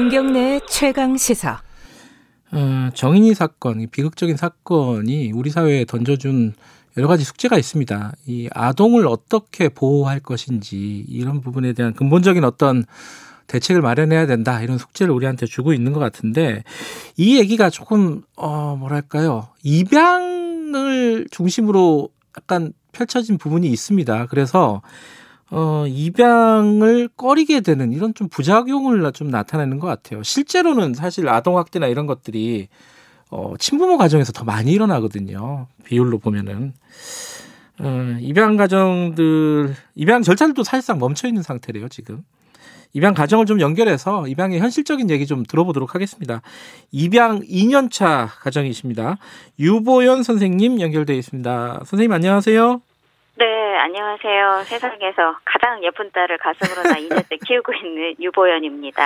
김경래 최강 시사. 어, 정인이 사건, 비극적인 사건이 우리 사회에 던져준 여러 가지 숙제가 있습니다. 이 아동을 어떻게 보호할 것인지 이런 부분에 대한 근본적인 어떤 대책을 마련해야 된다 이런 숙제를 우리한테 주고 있는 것 같은데 이 얘기가 조금 어 뭐랄까요 입양을 중심으로 약간 펼쳐진 부분이 있습니다. 그래서 어, 입양을 꺼리게 되는 이런 좀 부작용을 좀 나타내는 것 같아요. 실제로는 사실 아동학대나 이런 것들이 어, 친부모 가정에서 더 많이 일어나거든요. 비율로 보면은. 어, 입양 가정들, 입양 절차들도 사실상 멈춰 있는 상태래요, 지금. 입양 가정을 좀 연결해서 입양의 현실적인 얘기 좀 들어보도록 하겠습니다. 입양 2년차 가정이십니다. 유보연 선생님 연결되어 있습니다. 선생님 안녕하세요. 네, 안녕하세요. 세상에서 가장 예쁜 딸을 가슴으로 나 2년째 키우고 있는 유보연입니다.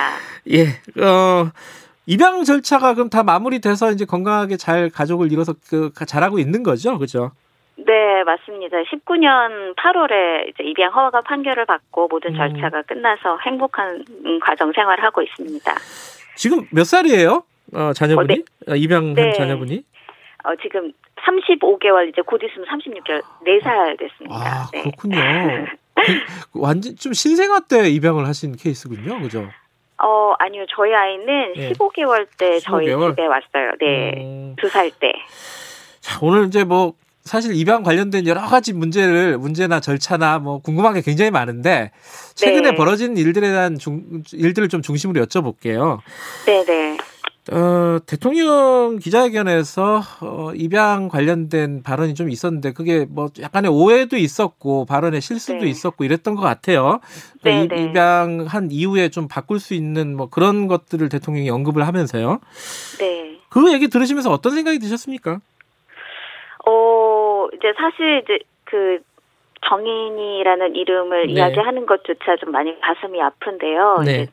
예, 어, 입양 절차가 그럼 다 마무리돼서 이제 건강하게 잘 가족을 이뤄서 그 잘하고 있는 거죠, 그죠? 네, 맞습니다. 19년 8월에 이제 입양 허가 판결을 받고 모든 음. 절차가 끝나서 행복한 음, 가정 생활을 하고 있습니다. 지금 몇 살이에요? 어, 자녀분이? 어, 네. 어, 입양한 네. 자녀분이? 어, 지금 35개월 이제 곧 있으면 36개월 4살 됐습니다. 아, 네. 그렇군요. 그, 완전 좀 신생아 때 입양을 하신 케이스군요, 그죠? 어, 아니요. 저희 아이는 네. 15개월 때 저희 15개월? 집에 왔어요. 네. 음, 두살 때. 자, 오늘 이제 뭐 사실 입양 관련된 여러 가지 문제를 문제나 절차나 뭐 궁금한 게 굉장히 많은데 최근에 네. 벌어진 일들에 대한 중, 일들을 좀 중심으로 여쭤볼게요. 네, 네. 어, 대통령 기자회견에서 어, 입양 관련된 발언이 좀 있었는데 그게 뭐 약간의 오해도 있었고 발언의 실수도 네. 있었고 이랬던 것 같아요. 그 네, 이- 네. 입양한 이후에 좀 바꿀 수 있는 뭐 그런 것들을 대통령이 언급을 하면서요. 네. 그 얘기 들으시면서 어떤 생각이 드셨습니까? 어, 이제 사실 이제 그 정인이라는 이름을 네. 이야기하는 것조차 좀 많이 가슴이 아픈데요. 네.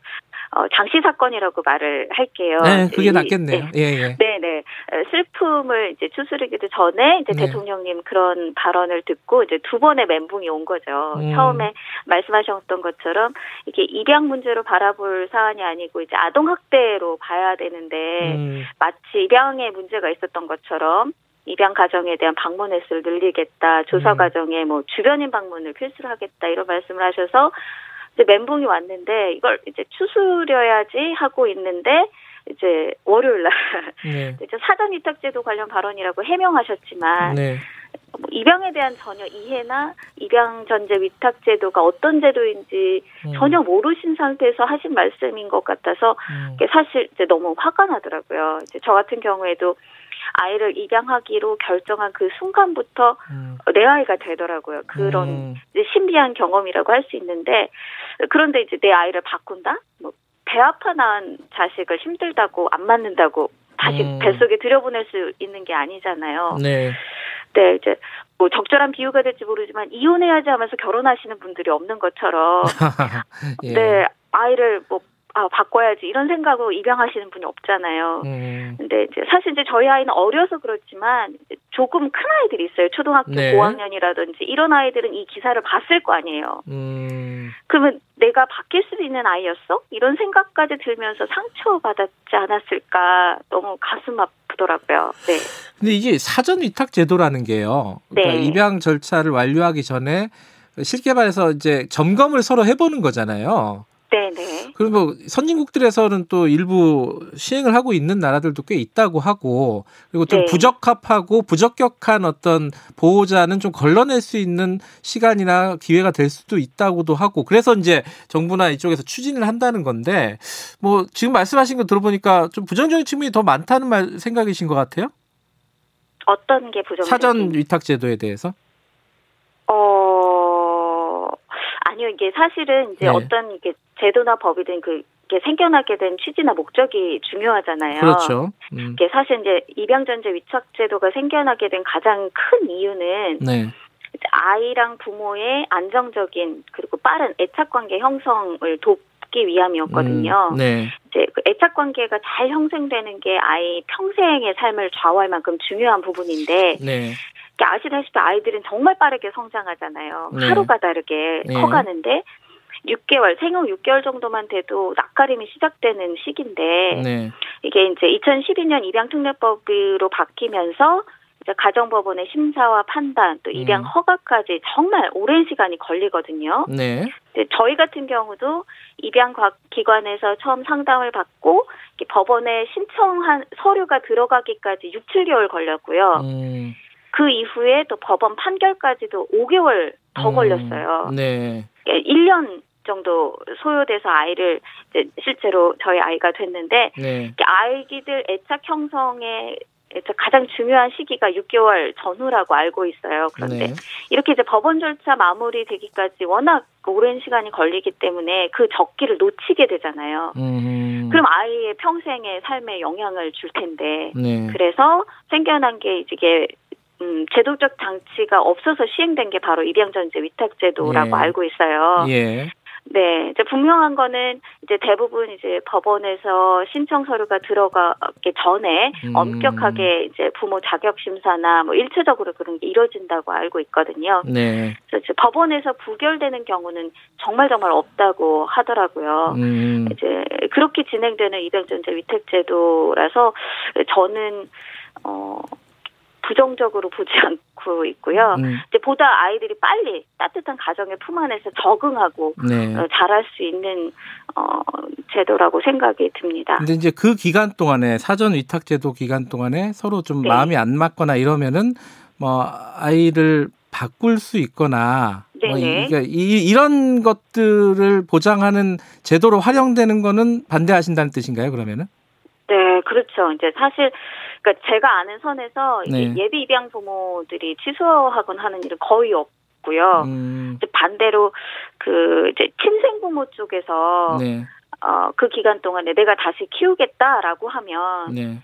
어, 장씨 사건이라고 말을 할게요. 네, 그게 이- 낫겠네요. 예, 예. 네, 네. 어, 슬픔을 이제 추스르기도 전에 이제 네. 대통령님 그런 발언을 듣고 이제 두 번의 멘붕이 온 거죠. 음. 처음에 말씀하셨던 것처럼 이게 입양 문제로 바라볼 사안이 아니고 이제 아동 학대로 봐야 되는데 음, 마치 입양에 문제가 있었던 것처럼 입양 가정에 대한 방문 횟수를 늘리겠다, 조사 음. 과정에 뭐 주변인 방문을 필수로 하겠다 이런 말씀을 하셔서 이제 멘붕이 왔는데 이걸 이제 추스려야지 하고 있는데 이제 월요일 날 네. 이제 사전 위탁제도 관련 발언이라고 해명하셨지만 네. 뭐 입양에 대한 전혀 이해나 입양 전제 위탁 제도가 어떤 제도인지 음, 전혀 모르신 상태에서 하신 말씀인 것 같아서 음, 사실 이제 너무 화가 나더라고요. 이제 저 같은 경우에도 아이를 입양하기로 결정한 그 순간부터 음, 내 아이가 되더라고요. 그런 음, 신비한 경험이라고 할 수 있는데 그런데 이제 내 아이를 바꾼다? 뭐 배 아파 낳은 자식을 힘들다고 안 맞는다고 다시 음. 뱃속에 들여보낼 수 있는 게 아니잖아요. 네. 네, 이제 뭐 적절한 비유가 될지 모르지만 이혼해야지 하면서 결혼하시는 분들이 없는 것처럼 예. 네, 아이를 뭐 아, 바꿔야지 이런 생각으로 입양하시는 분이 없잖아요. 음, 근데 이제 사실 이제 저희 아이는 어려서 그렇지만 조금 큰 아이들이 있어요. 초등학교 네. 고학년이라든지 이런 아이들은 이 기사를 봤을 거 아니에요. 음, 그러면 내가 바뀔 수 있는 아이였어? 이런 생각까지 들면서 상처받았지 않았을까 너무 가슴 아프더라고요. 네. 근데 이게 사전 위탁 제도라는 게요. 그러니까 네. 입양 절차를 완료하기 전에 쉽게 말해서 이제 점검을 서로 해보는 거잖아요. 네네. 그리고 뭐 선진국들에서는 또 일부 시행을 하고 있는 나라들도 꽤 있다고 하고 그리고 좀 네. 부적합하고 부적격한 어떤 보호자는 좀 걸러낼 수 있는 시간이나 기회가 될 수도 있다고도 하고 그래서 이제 정부나 이쪽에서 추진을 한다는 건데 뭐 지금 말씀하신 거 들어보니까 좀 부정적인 측면이 더 많다는 말 생각이신 것 같아요. 어떤 게 부정적인? 사전 위탁 제도에 대해서. 어 아니요 이게 사실은 이제 네. 어떤 이게 제도나 법이든 그게 생겨나게 된 취지나 목적이 중요하잖아요. 그렇죠. 음. 이게 사실 이제 입양 전제 위탁 제도가 생겨나게 된 가장 큰 이유는 네. 아이랑 부모의 안정적인 그리고 빠른 애착 관계 형성을 돕기 위함이었거든요. 음, 네. 이제 그 애착 관계가 잘 형성되는 게 아이 평생의 삶을 좌우할 만큼 중요한 부분인데 네. 아시다시피 아이들은 정말 빠르게 성장하잖아요. 네. 하루가 다르게 네. 커가는데 6개월, 생후 6개월 정도만 돼도 낯가림이 시작되는 시기인데 네. 이게 이제 2012년 입양특례법으로 바뀌면서 이제 가정법원의 심사와 판단 또 입양 음. 허가까지 정말 오랜 시간이 걸리거든요. 네. 저희 같은 경우도 입양 과- 기관에서 처음 상담을 받고 법원에 신청한 서류가 들어가기까지 6, 7개월 걸렸고요. 음. 그 이후에 또 법원 판결까지도 5개월 더 음. 걸렸어요. 네. 1년 정도 소요돼서 아이를 이제 실제로 저희 아이가 됐는데 네. 아이기들 애착 형성에 가장 중요한 시기가 6개월 전후라고 알고 있어요. 그런데 네. 이렇게 이제 법원 절차 마무리 되기까지 워낙 오랜 시간이 걸리기 때문에 그 적기를 놓치게 되잖아요. 음. 그럼 아이의 평생의 삶에 영향을 줄 텐데 네. 그래서 생겨난 게 이게 음, 제도적 장치가 없어서 시행된 게 바로 입양전제 위탁제도라고 예. 알고 있어요. 예. 네, 이제 분명한 거는 이제 대부분 이제 법원에서 신청 서류가 들어가기 전에 음. 엄격하게 이제 부모 자격 심사나 뭐 일체적으로 그런 게 이루어진다고 알고 있거든요. 네. 그래서 이제 법원에서 부결되는 경우는 정말 정말 없다고 하더라고요. 음. 이제 그렇게 진행되는 입양전제 위탁제도라서 저는 어 부정적으로 보지 않고 있고요. 음. 이제 보다 아이들이 빨리 따뜻한 가정의 품 안에서 적응하고 네. 어, 잘할 수 있는 어 제도라고 생각이 듭니다. 근데 이제 그 기간 동안에 사전 위탁 제도 기간 동안에 서로 좀 네. 마음이 안 맞거나 이러면은 뭐 아이를 바꿀 수 있거나 뭐 네네. 이게 이, 이런 것들을 보장하는 제도로 활용되는 거는 반대하신다는 뜻인가요? 그러면은? 네, 그렇죠. 이제 사실 그러니까 제가 아는 선에서 네. 예비 입양 부모들이 취소하곤 하는 일은 거의 없고요. 음, 반대로 그 이제 친생 부모 쪽에서 네, 어, 그 기간 동안에 내가 다시 키우겠다라고 하면 네,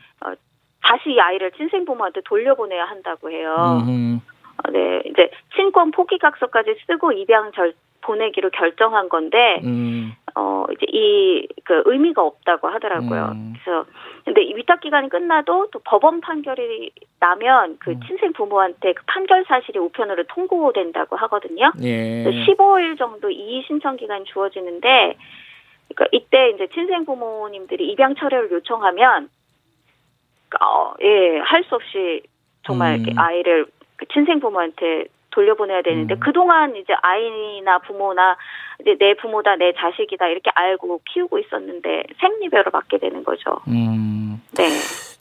다시 이 아이를 친생 부모한테 돌려보내야 한다고 해요. 음, 어, 네, 이제 친권 포기 각서까지 쓰고 입양 절 보내기로 결정한 건데 음, 어 이제 이 그 의미가 없다고 하더라고요. 음. 그래서 근데 이 위탁 기간이 끝나도 또 법원 판결이 나면 그 음. 친생 부모한테 그 판결 사실이 우편으로 통보된다고 하거든요. 예, 그래서 15일 정도 이의 신청 기간이 주어지는데 그러니까 이때 이제 친생 부모님들이 입양 철회를 요청하면 어, 예, 할 수 없이 정말 음. 이렇게 아이를 그 친생 부모한테 돌려보내야 되는데 음. 그동안 이제 아이나 부모나 이제 내 부모다 내 자식이다 이렇게 알고 키우고 있었는데 생리배로 맞게 되는 거죠. 음. 네.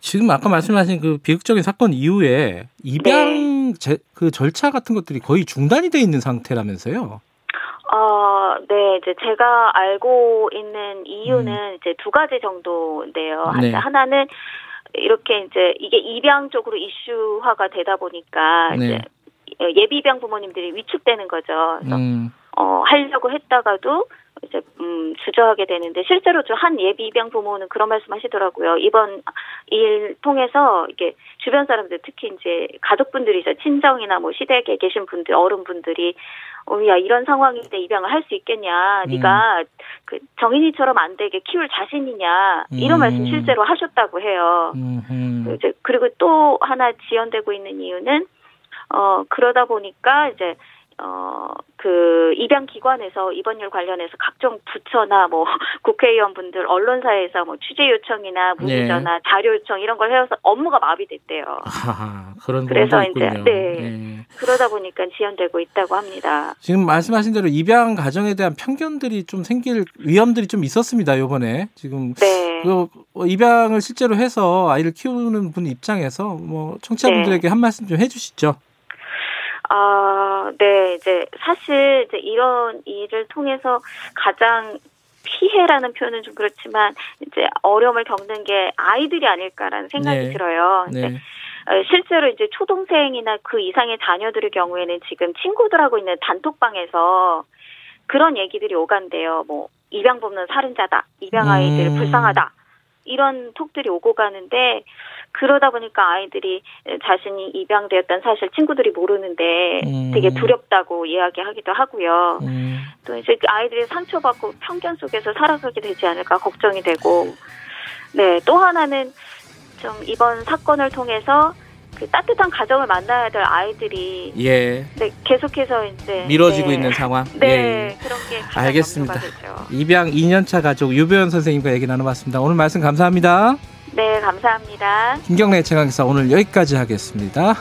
지금 아까 말씀하신 그 비극적인 사건 이후에 입양 제, 그 절차 같은 것들이 거의 중단이 돼 있는 상태라면서요? 어, 네, 이제 제가 알고 있는 이유는 이제 두 가지 정도인데요. 음. 네. 하나는 이렇게 이제 이게 입양 쪽으로 이슈화가 되다 보니까 네. 이제 예비 입양 부모님들이 위축되는 거죠. 그래서 음, 어, 하려고 했다가도 이제 음, 주저하게 되는데 실제로 저 한 예비 입양 부모는 그런 말씀 하시더라고요. 이번 일 통해서 이게 주변 사람들 특히 이제 가족분들이 죠 친정이나 뭐 시댁에 계신 분들 어른분들이 어, 야 이런 상황인데 입양을 할 수 있겠냐? 음. 네가 그 정인이처럼 안 되게 키울 자신이냐? 이런 음. 말씀 실제로 하셨다고 해요. 음, 음. 이제 그리고 또 하나 지연되고 있는 이유는 어 그러다 보니까 이제 어 그 입양 기관에서 일 관련해서 각종 부처나 뭐 국회의원분들 언론사에서 뭐 취재 요청이나 문의 네. 전화 자료 요청 이런 걸 해서 업무가 마비됐대요. 하하, 그런 그래서 이제, 있군요. 네. 예. 그러다 보니까 지연되고 있다고 합니다. 지금 말씀하신 대로 입양 가정에 대한 편견들이 좀 생길 위험들이 좀 있었습니다. 요번에 지금 네. 그 입양을 실제로 해서 아이를 키우는 분 입장에서 뭐 청취자분들에게 네. 한 말씀 좀 해 주시죠. 아, 네, 이제 사실 이제 이런 일을 통해서 가장 피해라는 표현은 좀 그렇지만 이제 어려움을 겪는 게 아이들이 아닐까라는 생각이 네. 들어요. 네, 어, 실제로 이제 초동생이나 그 이상의 자녀들의 경우에는 지금 친구들하고 있는 단톡방에서 그런 얘기들이 오간대요. 뭐 입양 뽑는 살인자다, 입양 아이들 음. 불쌍하다 이런 톡들이 오고 가는데 그러다 보니까 아이들이 자신이 입양되었다는 사실 친구들이 모르는데 음. 되게 두렵다고 이야기하기도 하고요. 음, 또 이제 그 아이들이 상처받고 편견 속에서 살아가게 되지 않을까 걱정이 되고, 네, 또 하나는 좀 이번 사건을 통해서 그 따뜻한 가정을 만나야 될 아이들이 예, 네, 계속해서 이제 미뤄지고 네, 있는 상황. 네, 예. 그런 게 알겠습니다. 입양 2년차 가족 유배현 선생님과 얘기 나눠봤습니다. 오늘 말씀 감사합니다. 네, 감사합니다. 김경래 최강기사 오늘 여기까지 하겠습니다.